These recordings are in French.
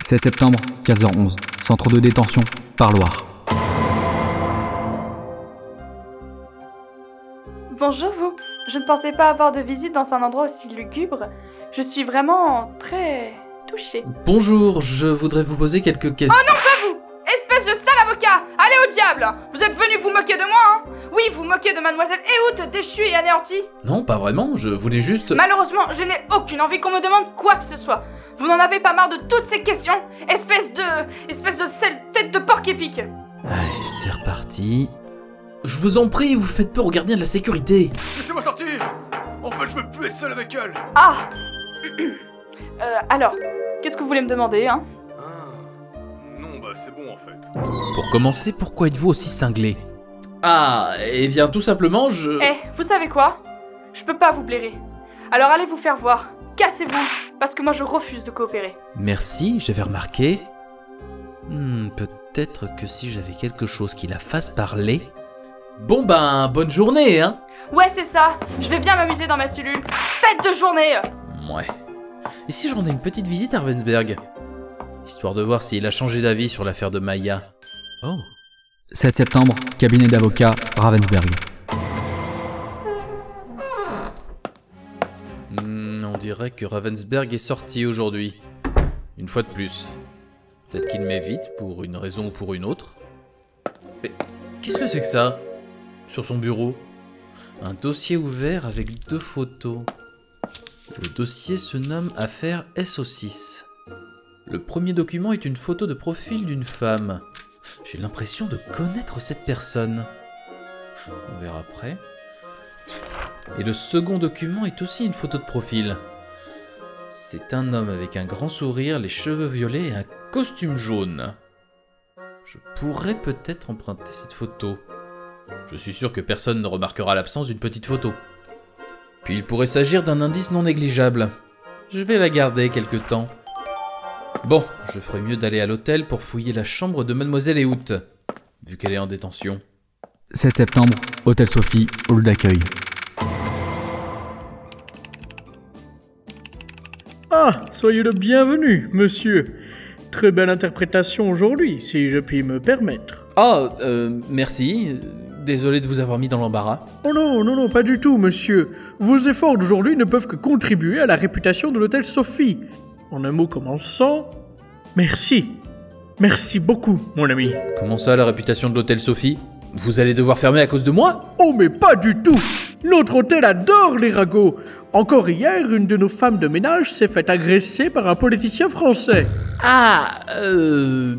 7 septembre, 15h11. Centre de détention, Parloir. Bonjour vous. Je ne pensais pas avoir de visite dans un endroit aussi lugubre. Je suis vraiment très touchée. Bonjour, je voudrais vous poser quelques questions. Oh non, Allez au diable. Vous êtes venu vous moquer de moi, hein. Oui, vous moquez de mademoiselle Eout, déchue et anéantie. Non, pas vraiment, je voulais juste... Malheureusement, je n'ai aucune envie qu'on me demande quoi que ce soit. Vous n'en avez pas marre de toutes ces questions? Espèce de... Espèce de sale tête de porc épique. Allez, c'est reparti. Je vous en prie, vous faites peur aux gardiens de la sécurité. Laissez-moi sortir. En fait, je veux plus être seul avec elle. Ah. Euh, alors, qu'est-ce que vous voulez me demander, hein? C'est bon en fait. Pour commencer, pourquoi êtes-vous aussi cinglé Ah, eh bien tout simplement, je... Eh, vous savez quoi? Je peux pas vous blairer. Alors allez vous faire voir. Cassez-vous, parce que moi je refuse de coopérer. Merci, j'avais remarqué. Hmm, peut-être que si j'avais quelque chose qui la fasse parler... Bon ben, bonne journée, hein Ouais, c'est ça. Je vais bien m'amuser dans ma cellule. Fête de journée Ouais. Et si je rendais une petite visite à Ravensberg? Histoire de voir s'il a changé d'avis sur l'affaire de Maya. Oh. 7 septembre, cabinet d'avocat, Ravensberg. Hmm, on dirait que Ravensberg est sorti aujourd'hui. Une fois de plus. Peut-être qu'il m'évite pour une raison ou pour une autre. Mais qu'est-ce que c'est que ça? Sur son bureau Un dossier ouvert avec deux photos. Le dossier se nomme Affaire SO6. Le premier document est une photo de profil d'une femme. J'ai l'impression de connaître cette personne. On verra après. Et le second document est aussi une photo de profil. C'est un homme avec un grand sourire, les cheveux violets et un costume jaune. Je pourrais peut-être emprunter cette photo. Je suis sûr que personne ne remarquera l'absence d'une petite photo. Puis il pourrait s'agir d'un indice non négligeable. Je vais la garder quelque temps. Bon, je ferais mieux d'aller à l'hôtel pour fouiller la chambre de Mademoiselle Eout, vu qu'elle est en détention. 7 septembre, Hôtel Sophie, hall d'accueil. Ah, soyez le bienvenu, monsieur. Très belle interprétation aujourd'hui, si je puis me permettre. Oh, euh, merci. Désolé de vous avoir mis dans l'embarras. Oh non, non, non, pas du tout, monsieur. Vos efforts d'aujourd'hui ne peuvent que contribuer à la réputation de l'hôtel Sophie. En un mot commençant, merci. Merci beaucoup, mon ami. Comment ça, la réputation de l'hôtel Sophie? Vous allez devoir fermer à cause de moi? Oh, mais pas du tout Notre hôtel adore les ragots. Encore hier, une de nos femmes de ménage s'est fait agresser par un politicien français. Ah, euh...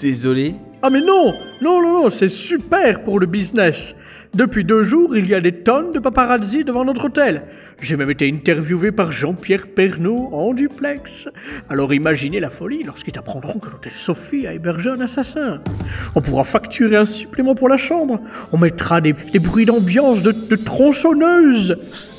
Désolé. Ah mais non Non, non, non, c'est super pour le business. Depuis deux jours, il y a des tonnes de paparazzi devant notre hôtel. J'ai même été interviewé par Jean-Pierre Pernaud en duplex. Alors imaginez la folie lorsqu'ils apprendront que l'hôtel Sophie a hébergé un assassin. On pourra facturer un supplément pour la chambre. On mettra des, des bruits d'ambiance de, de tronçonneuse.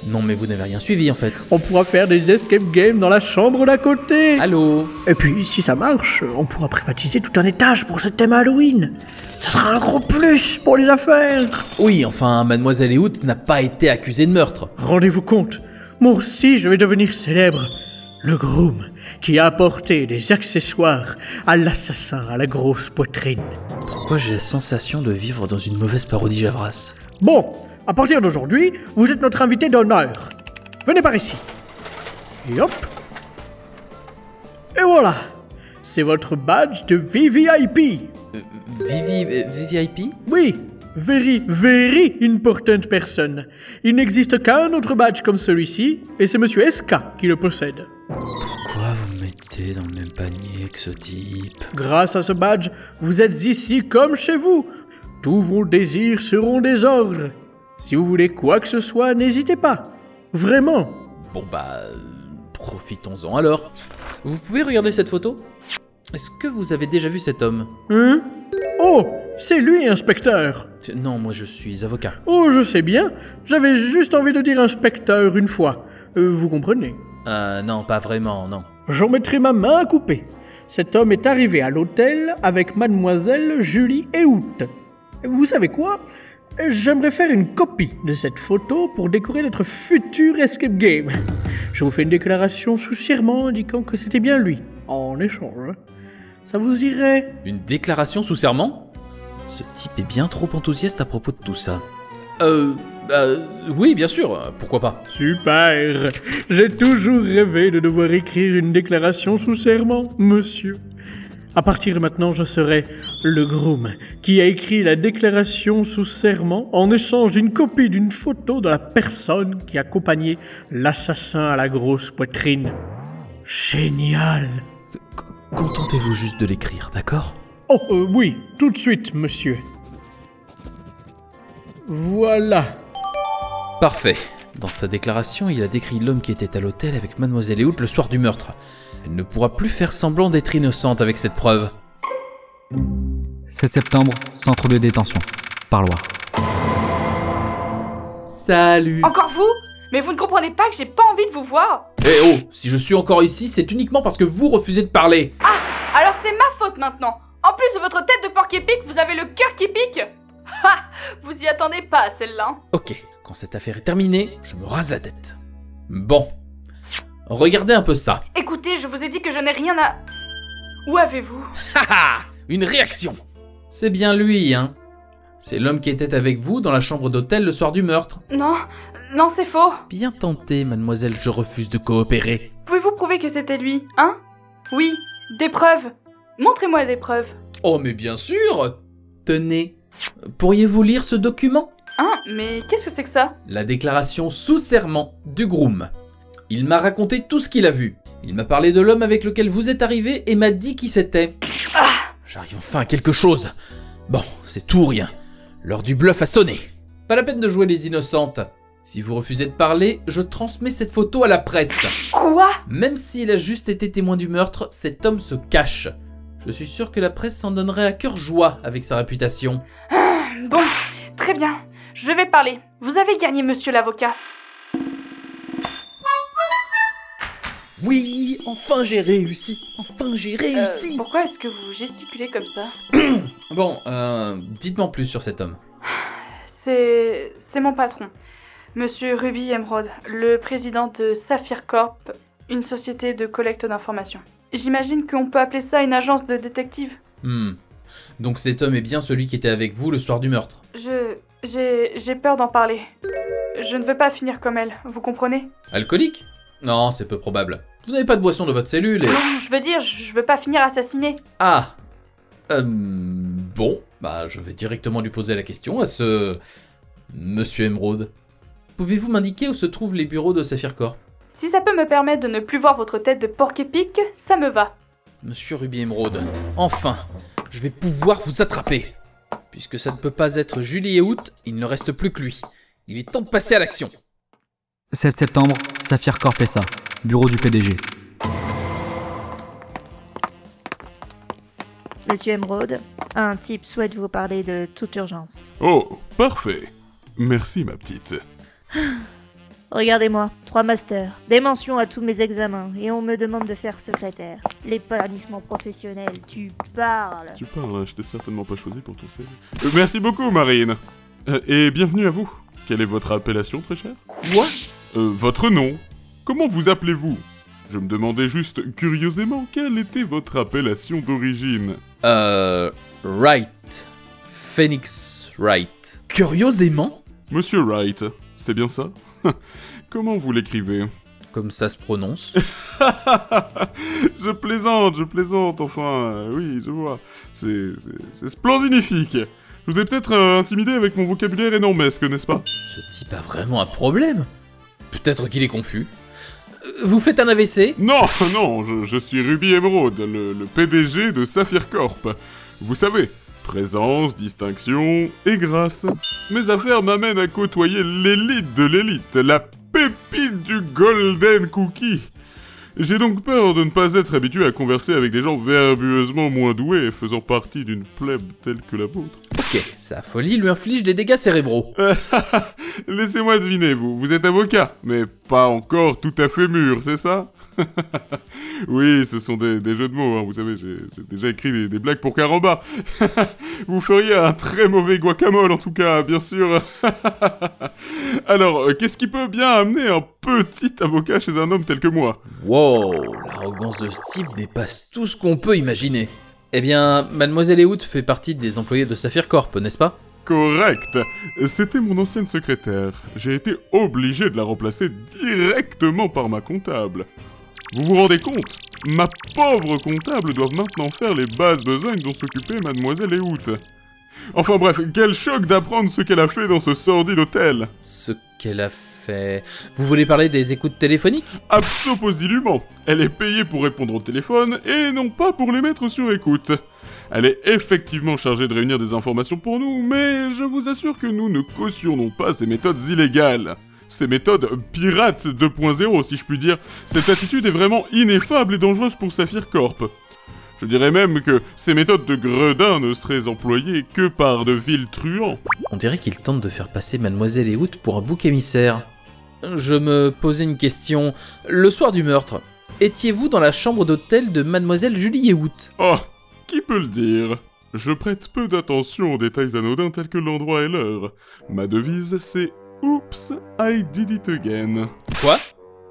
Non, mais vous n'avez rien suivi en fait. On pourra faire des escape games dans la chambre d'à côté. Allô? Et puis, si ça marche, on pourra privatiser tout un étage pour ce thème Halloween. Ce sera un gros plus pour les affaires. Oui, enfin, Mademoiselle Eout n'a pas été accusée de meurtre. Rendez-vous compte, moi aussi je vais devenir célèbre. Le groom qui a apporté des accessoires à l'assassin à la grosse poitrine. Pourquoi j'ai la sensation de vivre dans une mauvaise parodie Javras? Bon, à partir d'aujourd'hui, vous êtes notre invité d'honneur. Venez par ici. Et hop. Et voilà. C'est votre badge de VVIP. Euh, Vivi... euh, VVIP Oui, very, very important person. Il n'existe qu'un autre badge comme celui-ci, et c'est Monsieur SK qui le possède. Pourquoi vous me mettez dans le même panier que ce type? Grâce à ce badge, vous êtes ici comme chez vous. Tous vos désirs seront des ordres. Si vous voulez quoi que ce soit, n'hésitez pas. Vraiment. Bon bah... Profitons-en alors. Vous pouvez regarder cette photo? Est-ce que vous avez déjà vu cet homme? Hein? Oh, c'est lui, inspecteur. Non, moi je suis avocat. Oh, je sais bien. J'avais juste envie de dire inspecteur une fois. Euh, vous comprenez? Euh, non, pas vraiment, non. J'en mettrai ma main à couper. Cet homme est arrivé à l'hôtel avec mademoiselle Julie Eout. Vous savez quoi? J'aimerais faire une copie de cette photo pour décorer notre futur escape game. Je vous fais une déclaration sous serment indiquant que c'était bien lui. en échange. Ça vous irait? Une déclaration sous serment Ce type est bien trop enthousiaste à propos de tout ça. Euh... bah, oui, bien sûr, pourquoi pas. Super J'ai toujours rêvé de devoir écrire une déclaration sous serment, monsieur. À partir de maintenant, je serai le groom qui a écrit la déclaration sous serment en échange d'une copie d'une photo de la personne qui accompagnait l'assassin à la grosse poitrine. Génial Contentez-vous juste de l'écrire, d'accord? Oh euh, oui, tout de suite, monsieur. Voilà. Parfait. Dans sa déclaration, il a décrit l'homme qui était à l'hôtel avec Mademoiselle Eout le soir du meurtre. Elle ne pourra plus faire semblant d'être innocente avec cette preuve. 7 septembre, centre de détention. Parloir. Salut Encore vous? Mais vous ne comprenez pas que j'ai pas envie de vous voir Eh oh Si je suis encore ici, c'est uniquement parce que vous refusez de parler Alors c'est ma faute maintenant En plus de votre tête de porc épique, vous avez le cœur qui pique Ha Vous y attendez pas à celle-là hein. Ok, quand cette affaire est terminée, je me rase la tête. Bon. Regardez un peu ça. Écoutez, je vous ai dit que je n'ai rien à... Où avez-vous? Haha Une réaction C'est bien lui, hein C'est l'homme qui était avec vous dans la chambre d'hôtel le soir du meurtre. Non, non c'est faux Bien tenté, mademoiselle, je refuse de coopérer. Pouvez-vous prouver que c'était lui, hein? Oui, des preuves Montrez-moi des preuves Oh, mais bien sûr Tenez. Pourriez-vous lire ce document? Hein Mais qu'est-ce que c'est que ça? La déclaration sous serment du groom. Il m'a raconté tout ce qu'il a vu. Il m'a parlé de l'homme avec lequel vous êtes arrivé et m'a dit qui c'était. Ah J'arrive enfin à quelque chose. Bon, c'est tout ou rien. L'heure du bluff a sonné. Pas la peine de jouer les innocentes. Si vous refusez de parler, je transmets cette photo à la presse. Quoi? Même s'il a juste été témoin du meurtre, cet homme se cache. Je suis sûr que la presse s'en donnerait à cœur joie avec sa réputation. Bon, très bien. Je vais parler. Vous avez gagné, monsieur l'avocat. Oui, enfin j'ai réussi. Enfin j'ai Euh, pourquoi est-ce que vous gesticulez comme ça Bon, euh, dites-moi plus sur cet homme. C'est. C'est mon patron. Monsieur Ruby Emerald, le président de Saphir Corp, une société de collecte d'informations. J'imagine qu'on peut appeler ça une agence de détective. Hmm. Donc cet homme est bien celui qui était avec vous le soir du meurtre. Je. J'ai. J'ai peur d'en parler. Je ne veux pas finir comme elle, vous comprenez? Alcoolique? Non, c'est peu probable. Vous n'avez pas de boisson dans votre cellule et... Non, je veux dire, je veux pas finir assassiné. Ah euh, Bon, bah je vais directement lui poser la question à ce... Monsieur Emerald. Pouvez-vous m'indiquer où se trouvent les bureaux de Saphir Corp Si ça peut me permettre de ne plus voir votre tête de porc épique, ça me va. Monsieur Ruby Emerald, enfin, je vais pouvoir vous attraper. Puisque ça ne peut pas être Julie et Août, il ne reste plus que lui. Il est temps de passer à l'action. 7 septembre, Saphir Corp SA. Bureau du PDG. Monsieur Emerald, un type souhaite vous parler de toute urgence. Oh, parfait. Merci, ma petite. Regardez-moi, trois masters, des mentions à tous mes examens, et on me demande de faire secrétaire. L'épanouissement professionnel, tu parles. Tu parles, hein, je t'ai certainement pas choisi pour ton CV. Euh, merci beaucoup, Marine. Euh, et bienvenue à vous. Quelle est votre appellation, très cher Quoi? Euh, votre nom Comment vous appelez-vous? Je me demandais juste, curieusement, quelle était votre appellation d'origine? Euh... Wright. Phoenix Wright. Curieusement? Monsieur Wright, c'est bien ça? Comment vous l'écrivez Comme ça se prononce. je plaisante, je plaisante, enfin, euh, oui, je vois. C'est splendinifique. Je vous ai peut-être euh, intimidé avec mon vocabulaire énormesque, n'est-ce pas? Ce type a vraiment un problème. Peut-être qu'il est confus. Euh, Vous faites un AVC Non, non, je, je suis Ruby Emerald, le, le PDG de Saphir Corp. Vous savez, présence, distinction et grâce. Mes affaires m'amènent à côtoyer l'élite de l'élite, la pépite du Golden Cookie. J'ai donc peur de ne pas être habitué à converser avec des gens verbueusement moins doués faisant partie d'une plèbe telle que la vôtre. Ok, sa folie lui inflige des dégâts cérébraux. Laissez-moi deviner, vous, vous êtes avocat, mais pas encore tout à fait mûr, c'est ça? oui, ce sont des, des jeux de mots, hein, vous savez, j'ai déjà écrit des, des blagues pour Carambar. vous feriez un très mauvais guacamole en tout cas, bien sûr. Alors, euh, qu'est-ce qui peut bien amener un petit avocat chez un homme tel que moi? Wow, l'arrogance de ce type dépasse tout ce qu'on peut imaginer. Eh bien, Mademoiselle Eout fait partie des employés de Saphir Corp, n'est-ce pas? Correct. C'était mon ancienne secrétaire. J'ai été obligé de la remplacer directement par ma comptable. Vous vous rendez compte? Ma pauvre comptable doit maintenant faire les bases besognes dont s'occupait mademoiselle Eout. Enfin bref, quel choc d'apprendre ce qu'elle a fait dans ce sordide hôtel Ce qu'elle a fait... Vous voulez parler des écoutes téléphoniques? Absolument Elle est payée pour répondre au téléphone et non pas pour les mettre sur écoute. Elle est effectivement chargée de réunir des informations pour nous, mais je vous assure que nous ne cautionnons pas ces méthodes illégales. Ces méthodes pirates 2.0, si je puis dire. Cette attitude est vraiment ineffable et dangereuse pour Saphir Corp. Je dirais même que ces méthodes de gredin ne seraient employées que par de vils truands. On dirait qu'il tente de faire passer Mademoiselle Eout pour un bouc émissaire. Je me posais une question. Le soir du meurtre, étiez-vous dans la chambre d'hôtel de Mademoiselle Julie Eout Oh, qui peut le dire? Je prête peu d'attention aux détails anodins tels que l'endroit et l'heure. Ma devise, c'est Oops, I did it again. Quoi?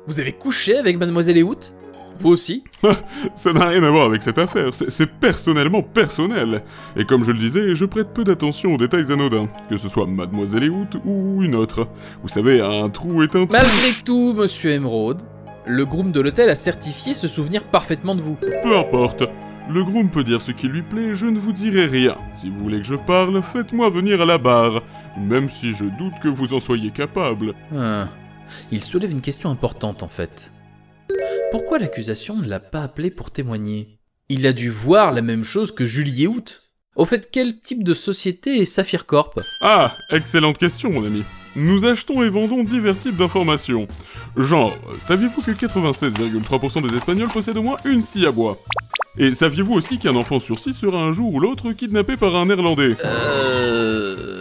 Vous avez couché avec Mademoiselle Eout? Vous aussi? Ça n'a rien à voir avec cette affaire, c'est personnellement personnel. Et comme je le disais, je prête peu d'attention aux détails anodins, que ce soit Mademoiselle Eout ou une autre. Vous savez, un trou est un trou. Malgré tout, monsieur Emeraude, le groom de l'hôtel a certifié se souvenir parfaitement de vous. Peu importe. Le groom peut dire ce qui lui plaît, je ne vous dirai rien. Si vous voulez que je parle, faites-moi venir à la barre. Même si je doute que vous en soyez capable. Ah. Il soulève une question importante en fait. Pourquoi l'accusation ne l'a pas appelé pour témoigner? Il a dû voir la même chose que Julie Eout. Au fait, quel type de société est Saphir Corp Ah, excellente question, mon ami. Nous achetons et vendons divers types d'informations. Genre, saviez-vous que 96,3% des Espagnols possèdent au moins une scie à bois? Et saviez-vous aussi qu'un enfant sur six sera un jour ou l'autre kidnappé par un Néerlandais? Euh...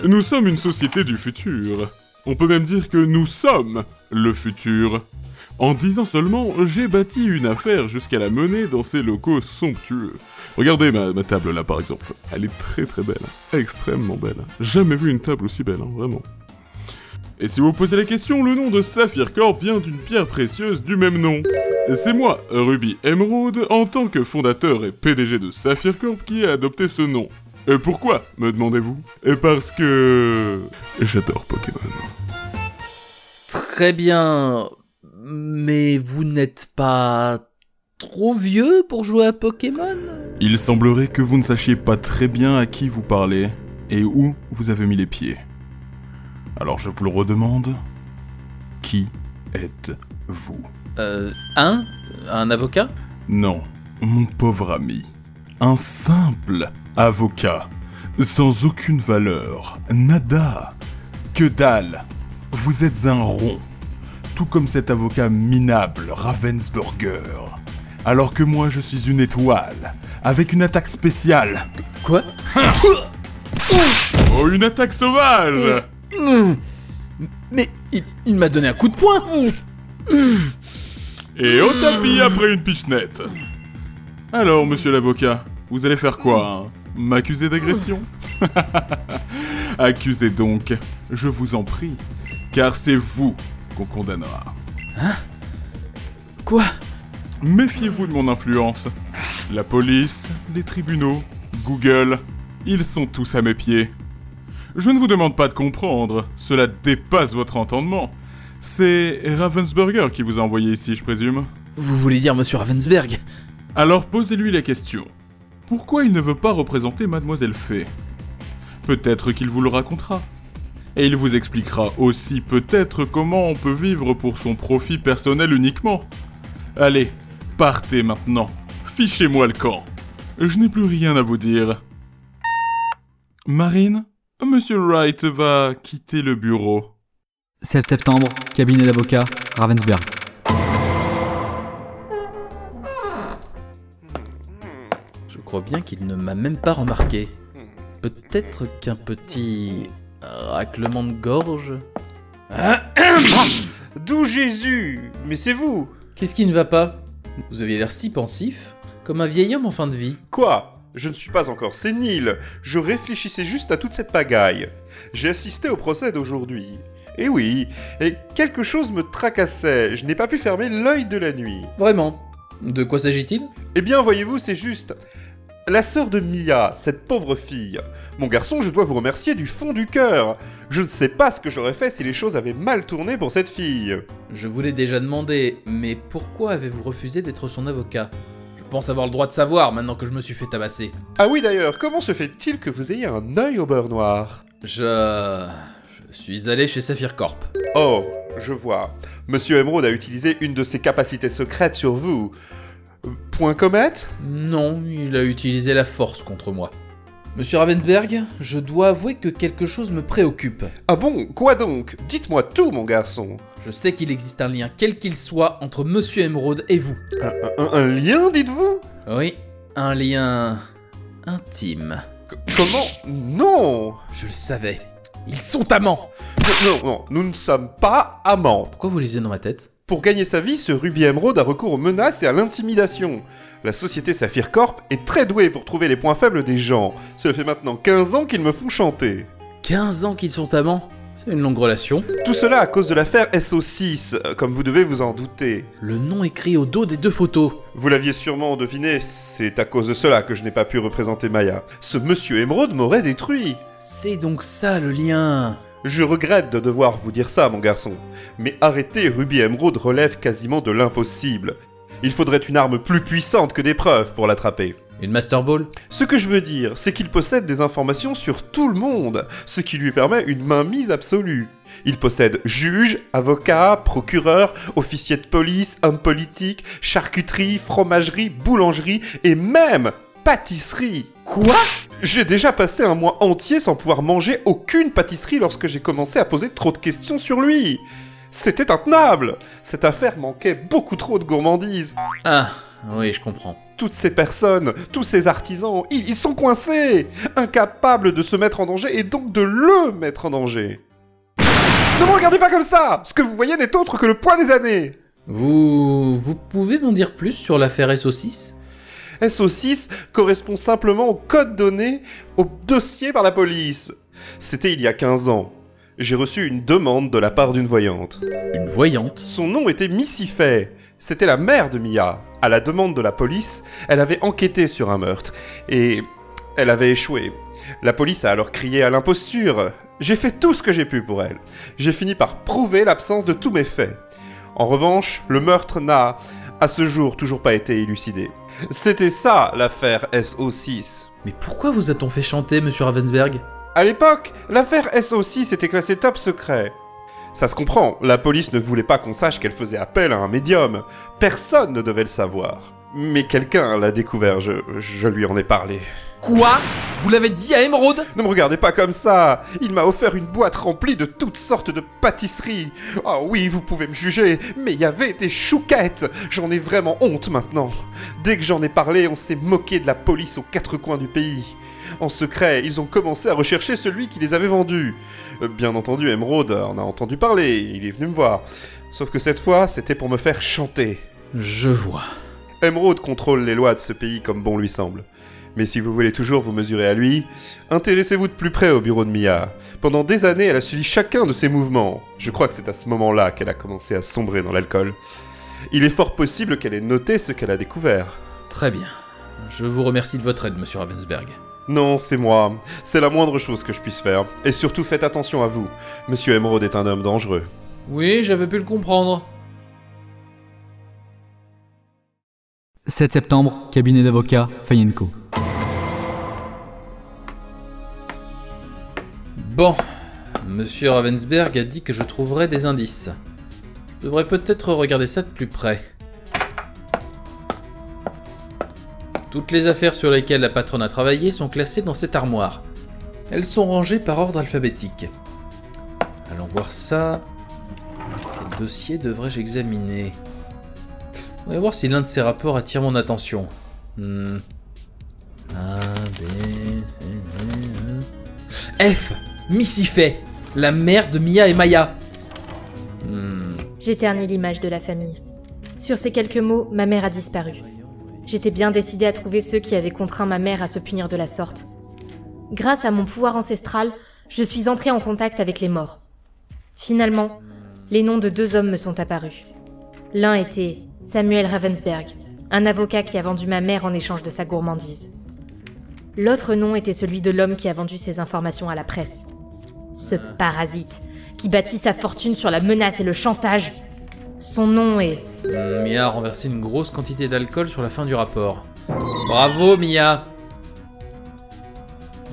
Nous sommes une société du futur. On peut même dire que nous sommes le futur. En dix ans seulement, j'ai bâti une affaire jusqu'à la mener dans ces locaux somptueux. Regardez ma, table là par exemple. Elle est très très belle. Extrêmement belle. Jamais vu une table aussi belle, hein, vraiment. Et si vous posez la question, le nom de Saphir Corp vient d'une pierre précieuse du même nom. C'est moi, Ruby Emerald, en tant que fondateur et PDG de Saphir Corp, qui ai adopté ce nom. Et pourquoi, me demandez-vous? Et parce que... J'adore Pokémon. Très bien. Mais vous n'êtes pas trop vieux pour jouer à Pokémon? Il semblerait que vous ne sachiez pas très bien à qui vous parlez et où vous avez mis les pieds. Alors je vous le redemande. Qui êtes-vous? Euh... Un? Un avocat? Non, mon pauvre ami. Un simple avocat. Sans aucune valeur. Nada. Que dalle. Vous êtes un rond. Tout comme cet avocat minable, Ravensburger. Alors que moi je suis une étoile. Avec une attaque spéciale. Quoi? Oh, une attaque sauvage Mmh. Mais il, il m'a donné un coup de poing Et au tapis après une pichenette. Alors, monsieur l'avocat, vous allez faire quoi hein? M'accuser d'agression Accusez donc, je vous en prie, car c'est vous qu'on condamnera. Quoi? Méfiez-vous de mon influence. La police, les tribunaux, Google, ils sont tous à mes pieds. Je ne vous demande pas de comprendre, cela dépasse votre entendement. C'est Ravensburger qui vous a envoyé ici, je présume. Vous voulez dire monsieur Ravensberg Alors posez-lui la question. Pourquoi il ne veut pas représenter Mademoiselle Fée Peut-être qu'il vous le racontera. Et il vous expliquera aussi peut-être comment on peut vivre pour son profit personnel uniquement. Allez, partez maintenant. Fichez-moi le camp. Je n'ai plus rien à vous dire. Marine, Monsieur Wright va quitter le bureau. 7 septembre, cabinet d'avocat, Ravensberg. Crois bien qu'il ne m'a même pas remarqué. Peut-être qu'un petit raclement de gorge D'où Jésus? Mais c'est vous Qu'est-ce qui ne va pas? Vous aviez l'air si pensif, comme un vieil homme en fin de vie. Quoi? Je ne suis pas encore sénile. Je réfléchissais juste à toute cette pagaille. J'ai assisté au procès d'aujourd'hui. Et oui, et quelque chose me tracassait. Je n'ai pas pu fermer l'œil de la nuit. Vraiment? De quoi s'agit-il? Eh bien, voyez-vous, c'est juste. La sœur de Mia, cette pauvre fille. Mon garçon, je dois vous remercier du fond du cœur. Je ne sais pas ce que j'aurais fait si les choses avaient mal tourné pour cette fille. Je vous l'ai déjà demandé, mais pourquoi avez-vous refusé d'être son avocat? Je pense avoir le droit de savoir maintenant que je me suis fait tabasser. Ah oui d'ailleurs, comment se fait-il que vous ayez un œil au beurre noir? Je... Je suis allé chez Saphir Corp. Oh, je vois. Monsieur Emerald a utilisé une de ses capacités secrètes sur vous. Point comète Non, il a utilisé la force contre moi. Monsieur Ravensberg, je dois avouer que quelque chose me préoccupe. Ah bon Quoi donc? Dites-moi tout, mon garçon. Je sais qu'il existe un lien, quel qu'il soit, entre Monsieur Emerald et vous. Un, un- un lien, dites-vous? Oui, un lien... intime. C- Comment? Non Je le savais. Ils sont amants Non, non, non, nous ne sommes pas amants. Pourquoi vous lisez dans ma tête? Pour gagner sa vie, ce Ruby Emerald a recours aux menaces et à l'intimidation. La société Saphir Corp est très douée pour trouver les points faibles des gens. Cela fait maintenant 15 ans qu'ils me font chanter. 15 ans qu'ils sont amants? C'est une longue relation. Tout cela à cause de l'affaire SO6, euh, comme vous devez vous en douter. Le nom écrit au dos des deux photos. Vous l'aviez sûrement deviné, c'est à cause de cela que je n'ai pas pu représenter Maya. Ce monsieur Emerald m'aurait détruit. C'est donc ça le lien. Je regrette de devoir vous dire ça, mon garçon. Mais arrêter Ruby Emerald relève quasiment de l'impossible. Il faudrait une arme plus puissante que des preuves pour l'attraper. Une Master Ball? Ce que je veux dire, c'est qu'il possède des informations sur tout le monde, ce qui lui permet une mainmise absolue. Il possède juge, avocat, procureur, officier de police, homme politique, charcuterie, fromagerie, boulangerie et même pâtisserie. Quoi? J'ai déjà passé un mois entier sans pouvoir manger aucune pâtisserie lorsque j'ai commencé à poser trop de questions sur lui. C'était intenable Cette affaire manquait beaucoup trop de gourmandise. Ah, oui, je comprends. Toutes ces personnes, tous ces artisans, ils, ils sont coincés, incapables de se mettre en danger et donc de le mettre en danger. Ne me regardez pas comme ça Ce que vous voyez n'est autre que le poids des années Vous... Vous pouvez m'en dire plus sur l'affaire SO6 SO6 correspond simplement au code donné au dossier par la police. C'était il y a 15 ans. J'ai reçu une demande de la part d'une voyante. Une voyante Son nom était Missy Fay. C'était la mère de Mia. À la demande de la police, elle avait enquêté sur un meurtre. Et elle avait échoué. La police a alors crié à l'imposture. J'ai fait tout ce que j'ai pu pour elle. J'ai fini par prouver l'absence de tous mes faits. En revanche, le meurtre n'a, à ce jour, toujours pas été élucidé. C'était ça l'affaire SO6. Mais pourquoi vous a-t-on fait chanter, monsieur Ravensberg? À l'époque, l'affaire SO6 était classée top secret. Ça se comprend, la police ne voulait pas qu'on sache qu'elle faisait appel à un médium. Personne ne devait le savoir. Mais quelqu'un l'a découvert, je, je lui en ai parlé. Quoi? Vous l'avez dit à Emerald Ne me regardez pas comme ça Il m'a offert une boîte remplie de toutes sortes de pâtisseries. Ah oui, vous pouvez me juger, mais il y avait des chouquettes J'en ai vraiment honte maintenant. Dès que j'en ai parlé, on s'est moqué de la police aux quatre coins du pays. En secret, ils ont commencé à rechercher celui qui les avait vendus. Euh, Bien entendu, Emerald en a entendu parler, il est venu me voir. Sauf que cette fois, c'était pour me faire chanter. Je vois. Emerald contrôle les lois de ce pays comme bon lui semble. Mais si vous voulez toujours vous mesurer à lui, intéressez-vous de plus près au bureau de Mia. Pendant des années, elle a suivi chacun de ses mouvements. Je crois que c'est à ce moment-là qu'elle a commencé à sombrer dans l'alcool. Il est fort possible qu'elle ait noté ce qu'elle a découvert. Très bien. Je vous remercie de votre aide, monsieur Ravensberg. Non, c'est moi. C'est la moindre chose que je puisse faire. Et surtout, faites attention à vous. Monsieur Emerald est un homme dangereux. Oui, j'avais pu le comprendre. 7 septembre, cabinet d'avocat, Fayenco. Bon, monsieur Ravensberg a dit que je trouverais des indices. Je devrais peut-être regarder ça de plus près. Toutes les affaires sur lesquelles la patronne a travaillé sont classées dans cette armoire. Elles sont rangées par ordre alphabétique. Allons voir ça. Quel dossier devrais-je examiner? On va voir si l'un de ces rapports attire mon attention. Hmm. A, B, E. F Missy Fay, la mère de Mia et Maya. Hmm, J'éternue l'image de la famille. Sur ces quelques mots, ma mère a disparu. J'étais bien décidée à trouver ceux qui avaient contraint ma mère à se punir de la sorte. Grâce à mon pouvoir ancestral, je suis entrée en contact avec les morts. Finalement, les noms de deux hommes me sont apparus. L'un était Samuel Ravensberg, un avocat qui a vendu ma mère en échange de sa gourmandise. L'autre nom était celui de l'homme qui a vendu ses informations à la presse. Ce parasite, qui bâtit sa fortune sur la menace et le chantage. Son nom est... Hmm, Mia a renversé une grosse quantité d'alcool sur la fin du rapport. Bravo, Mia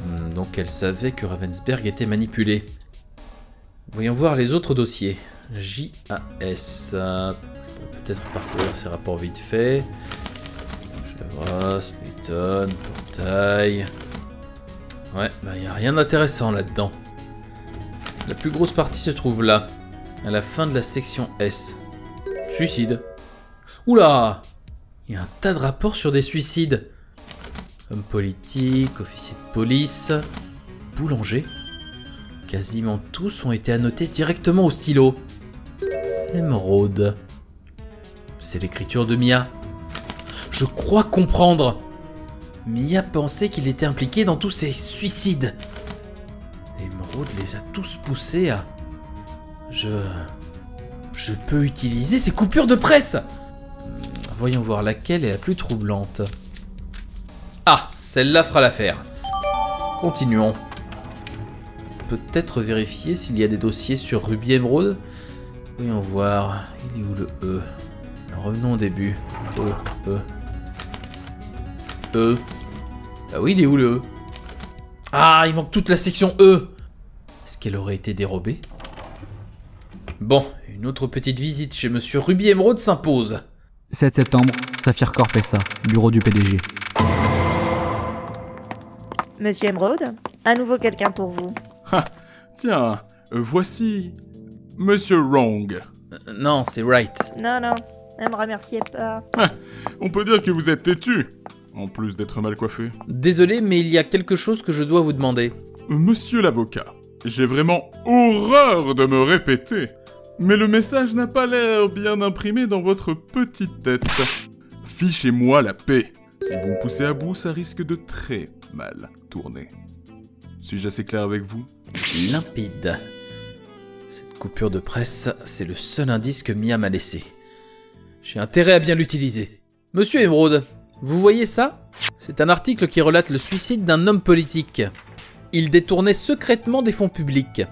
Hmm, Donc elle savait que Ravensberg était manipulé. Voyons voir les autres dossiers. JAS. Peut-être parcourir ces rapports vite fait. Chevrolet, Newton, Portail. Ouais, bah y a rien d'intéressant là-dedans. La plus grosse partie se trouve là, à la fin de la section S. Suicide. Oula Il y a un tas de rapports sur des suicides. Homme politique, officier de police, boulanger. Quasiment tous ont été annotés directement au stylo. Émeraude. C'est l'écriture de Mia. Je crois comprendre. Mia pensait qu'il était impliqué dans tous ces suicides. Émeraude les a tous poussés à... Je... Je peux utiliser ces coupures de presse Voyons voir laquelle est la plus troublante. Ah, celle-là fera l'affaire. Continuons. Peut-être vérifier s'il y a des dossiers sur Ruby Emerald. Voyons voir. Il est où le E? Revenons au début. E, E. E. Ah oui, il est où le E? Ah, il manque toute la section E Est-ce qu'elle aurait été dérobée? Bon, une autre petite visite chez Monsieur Ruby Emerald s'impose. 7 septembre, Saphir Corp SA, bureau du PDG. Monsieur Emeraude, à nouveau quelqu'un pour vous. Tiens, euh, voici Monsieur Wrong. Euh, non, c'est Right. Non, non, ne me remerciez pas. On peut dire que vous êtes têtu, en plus d'être mal coiffé. Désolé, mais il y a quelque chose que je dois vous demander. Euh, Monsieur l'avocat, j'ai vraiment horreur de me répéter, mais le message n'a pas l'air bien imprimé dans votre petite tête. Fichez-moi la paix. Si vous me poussez à bout, ça risque de très mal tourner. Suis-je assez clair avec vous? Limpide. Cette coupure de presse, c'est le seul indice que Mia m'a laissé. J'ai intérêt à bien l'utiliser. Monsieur Emeraude, vous voyez ça? C'est un article qui relate le suicide d'un homme politique. Il détournait secrètement des fonds publics.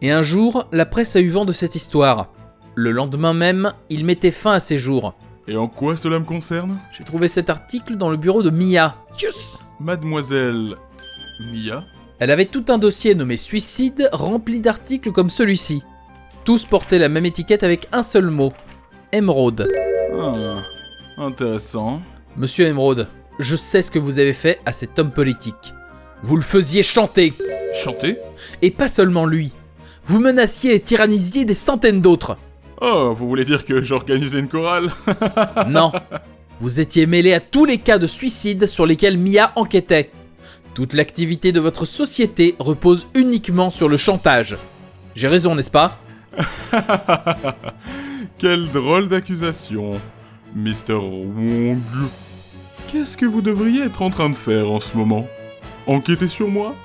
Et un jour, la presse a eu vent de cette histoire. Le lendemain même, il mettait fin à ses jours. Et en quoi cela me concerne? J'ai trouvé cet article dans le bureau de Mia. Yes Mademoiselle Mia? Elle avait tout un dossier nommé Suicide rempli d'articles comme celui-ci. Tous portaient la même étiquette avec un seul mot. Émeraude. Ah, intéressant. Monsieur Émeraude, je sais ce que vous avez fait à cet homme politique. Vous le faisiez chanter. Chanter? Et pas seulement lui. Vous menaciez et tyrannisiez des centaines d'autres. Oh, vous voulez dire que j'organisais une chorale? Non. Vous étiez mêlé à tous les cas de suicide sur lesquels Mia enquêtait. Toute l'activité de votre société repose uniquement sur le chantage. J'ai raison, n'est-ce pas? Quelle drôle d'accusation, Mr. Wong. Qu'est-ce que vous devriez être en train de faire en ce moment? Enquêter sur moi?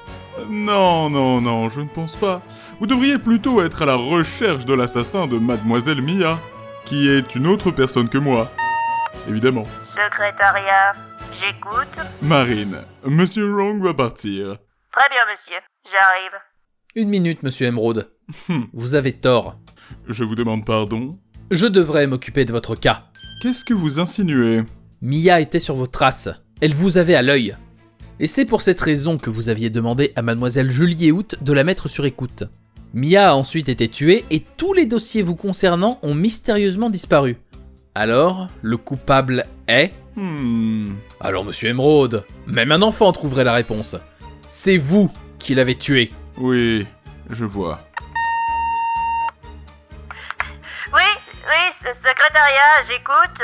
Non, non, non, je ne pense pas. Vous devriez plutôt être à la recherche de l'assassin de Mademoiselle Mia, qui est une autre personne que moi. Évidemment. Secrétariat, j'écoute. Marine, Monsieur Wrong va partir. Très bien, monsieur, j'arrive. Une minute, monsieur Emeraude. vous avez tort. Je vous demande pardon. Je devrais m'occuper de votre cas. Qu'est-ce que vous insinuez Mia était sur vos traces. Elle vous avait à l'œil. Et c'est pour cette raison que vous aviez demandé à mademoiselle Julie Hout de la mettre sur écoute. Mia a ensuite été tuée et tous les dossiers vous concernant ont mystérieusement disparu. Alors, le coupable est... Hmm. Alors, monsieur Emeraude, même un enfant trouverait la réponse. C'est vous qui l'avez tué. Oui, je vois. Secrétariat, j'écoute.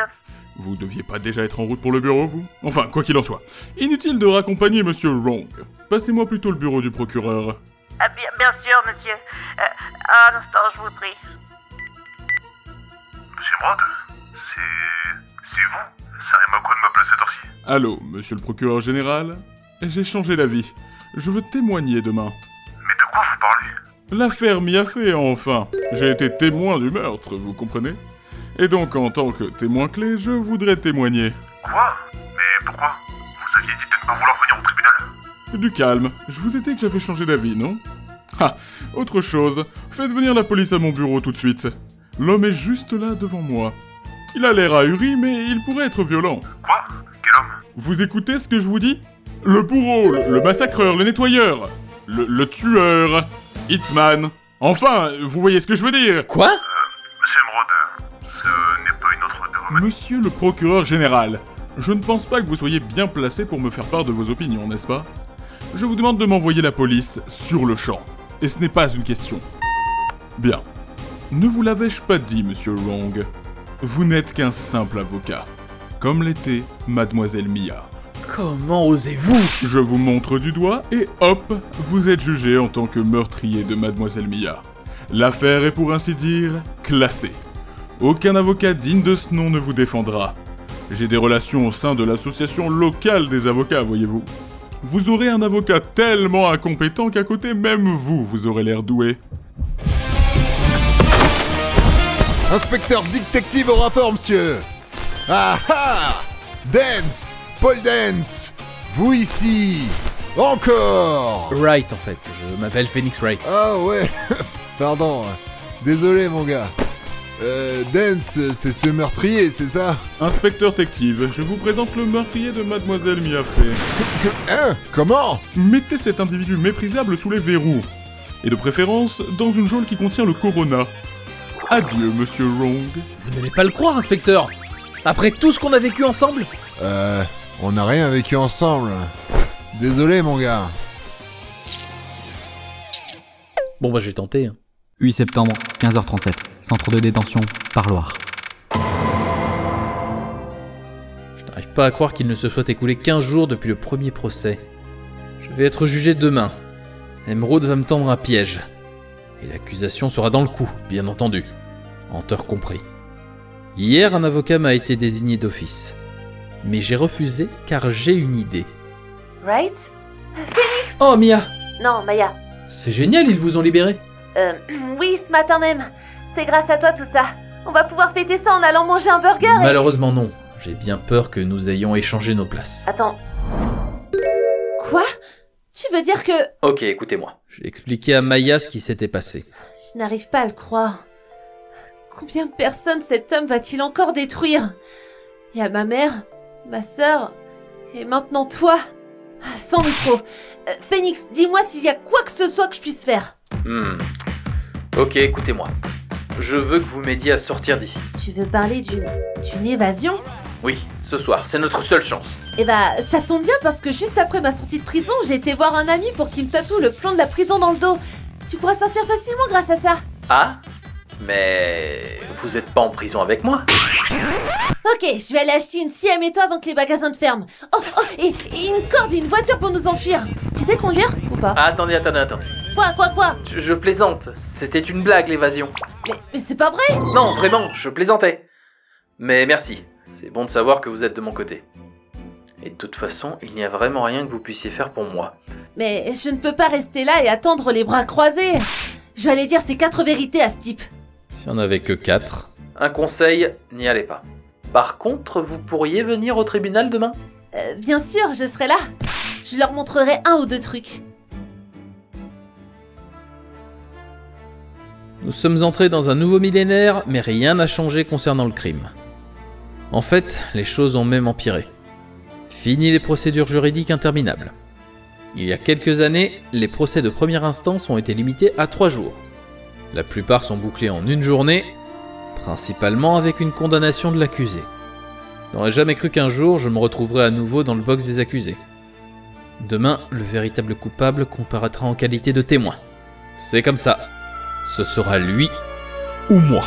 Vous deviez pas déjà être en route pour le bureau, vous? Enfin, quoi qu'il en soit. Inutile de raccompagner Monsieur Wrong. Passez-moi plutôt le bureau du procureur. Ah, bien, bien sûr, monsieur. Euh, un instant, je vous prie. Monsieur Brod, C'est. C'est vous Ça rime à quoi de m'appeler cette heure-ci Allô, monsieur le procureur général? J'ai changé d'avis. Je veux témoigner demain. Mais de quoi vous parlez? L'affaire m'y a fait, enfin. J'ai été témoin du meurtre, vous comprenez? Et donc, en tant que témoin clé, je voudrais témoigner. Quoi Mais pourquoi? Vous aviez dit de ne pas vouloir venir au tribunal. Du calme, je vous ai dit que j'avais changé d'avis, non? Ah, autre chose, faites venir la police à mon bureau tout de suite. L'homme est juste là devant moi. Il a l'air ahuri, mais il pourrait être violent. Quoi? Quel homme? Vous écoutez ce que je vous dis? Le bourreau, le, le massacreur, le nettoyeur, le, le tueur, Hitman. Enfin, vous voyez ce que je veux dire. Quoi? Monsieur Emerald, Monsieur le procureur général, je ne pense pas que vous soyez bien placé pour me faire part de vos opinions, n'est-ce pas? Je vous demande de m'envoyer la police sur le champ. Et ce n'est pas une question. Bien. Ne vous l'avais-je pas dit, monsieur Wrong? Vous n'êtes qu'un simple avocat. Comme l'était mademoiselle Mia. Comment osez-vous? Je vous montre du doigt et hop, vous êtes jugé en tant que meurtrier de mademoiselle Mia. L'affaire est pour ainsi dire classée. Aucun avocat digne de ce nom ne vous défendra. J'ai des relations au sein de l'association locale des avocats, voyez-vous. Vous aurez un avocat tellement incompétent qu'à côté même vous, vous aurez l'air doué. Inspecteur détective au rapport, monsieur Ah ah Dance Paul Dance Vous ici Encore Wright en fait, je m'appelle Phoenix Wright. Ah ouais Pardon. Désolé, mon gars. Euh, Dance, c'est ce meurtrier, c'est ça Inspecteur détective, je vous présente le meurtrier de mademoiselle Mia Fey. Que... Hein Comment Mettez cet individu méprisable sous les verrous. Et de préférence, dans une geôle qui contient le corona. Adieu, monsieur Wrong. Vous n'allez pas le croire, inspecteur Après tout ce qu'on a vécu ensemble Euh... On n'a rien vécu ensemble. Désolé, mon gars. Bon bah j'ai tenté. hein. 8 septembre, 15h37. Centre de détention, Parloir. Je n'arrive pas à croire qu'il ne se soit écoulé 15 jours depuis le premier procès. Je vais être jugé demain. Emeraude va me tendre un piège. Et l'accusation sera dans le coup, bien entendu. Hanteur compris. Hier, un avocat m'a été désigné d'office. Mais j'ai refusé car j'ai une idée. Right? Oh Mia Non, Maya. C'est génial, ils vous ont libéré Euh, oui, ce matin même. C'est grâce à toi tout ça. On va pouvoir fêter ça en allant manger un burger et... Malheureusement non. J'ai bien peur que nous ayons échangé nos places. Attends, Quoi? Tu veux dire que... Ok, écoutez-moi. J'ai expliqué à Maya ce qui s'était passé. Je n'arrive pas à le croire. Combien de personnes cet homme va-t-il encore détruire? Il y a ma mère, ma sœur, et maintenant toi? Ah, est trop. Euh, Phoenix, dis-moi s'il y a quoi que ce soit que je puisse faire. Hmm. Ok, écoutez-moi. Je veux que vous m'aidiez à sortir d'ici. Tu veux parler d'une... d'une évasion? Oui, ce soir, c'est notre seule chance. Eh bah, ça tombe bien parce que juste après ma sortie de prison, j'ai été voir un ami pour qu'il me tatoue le plan de la prison dans le dos. Tu pourras sortir facilement grâce à ça. Ah? Mais vous êtes pas en prison avec moi Ok, je vais aller acheter une scie à métaux avant que les magasins ne ferment. Oh, oh, et, et une corde et une voiture pour nous enfuir. Tu sais conduire ou pas? Ah, Attendez, attendez, attendez. Quoi, quoi, quoi? Je, je plaisante. C'était une blague, l'évasion. Mais, mais c'est pas vrai? Non, vraiment, je plaisantais. Mais merci. C'est bon de savoir que vous êtes de mon côté. Et de toute façon, il n'y a vraiment rien que vous puissiez faire pour moi. Mais je ne peux pas rester là et attendre les bras croisés. Je vais aller dire ces quatre vérités à ce type. S'il n'y en avait que quatre. Un conseil, n'y allez pas. Par contre, vous pourriez venir au tribunal demain? Euh, bien sûr, je serai là. Je leur montrerai un ou deux trucs. Nous sommes entrés dans un nouveau millénaire, mais rien n'a changé concernant le crime. En fait, les choses ont même empiré. Fini les procédures juridiques interminables. Il y a quelques années, les procès de première instance ont été limités à trois jours. La plupart sont bouclés en une journée, principalement avec une condamnation de l'accusé. J'aurais jamais cru qu'un jour je me retrouverais à nouveau dans le box des accusés. Demain, le véritable coupable comparaîtra en qualité de témoin. C'est comme ça. Ce sera lui ou moi.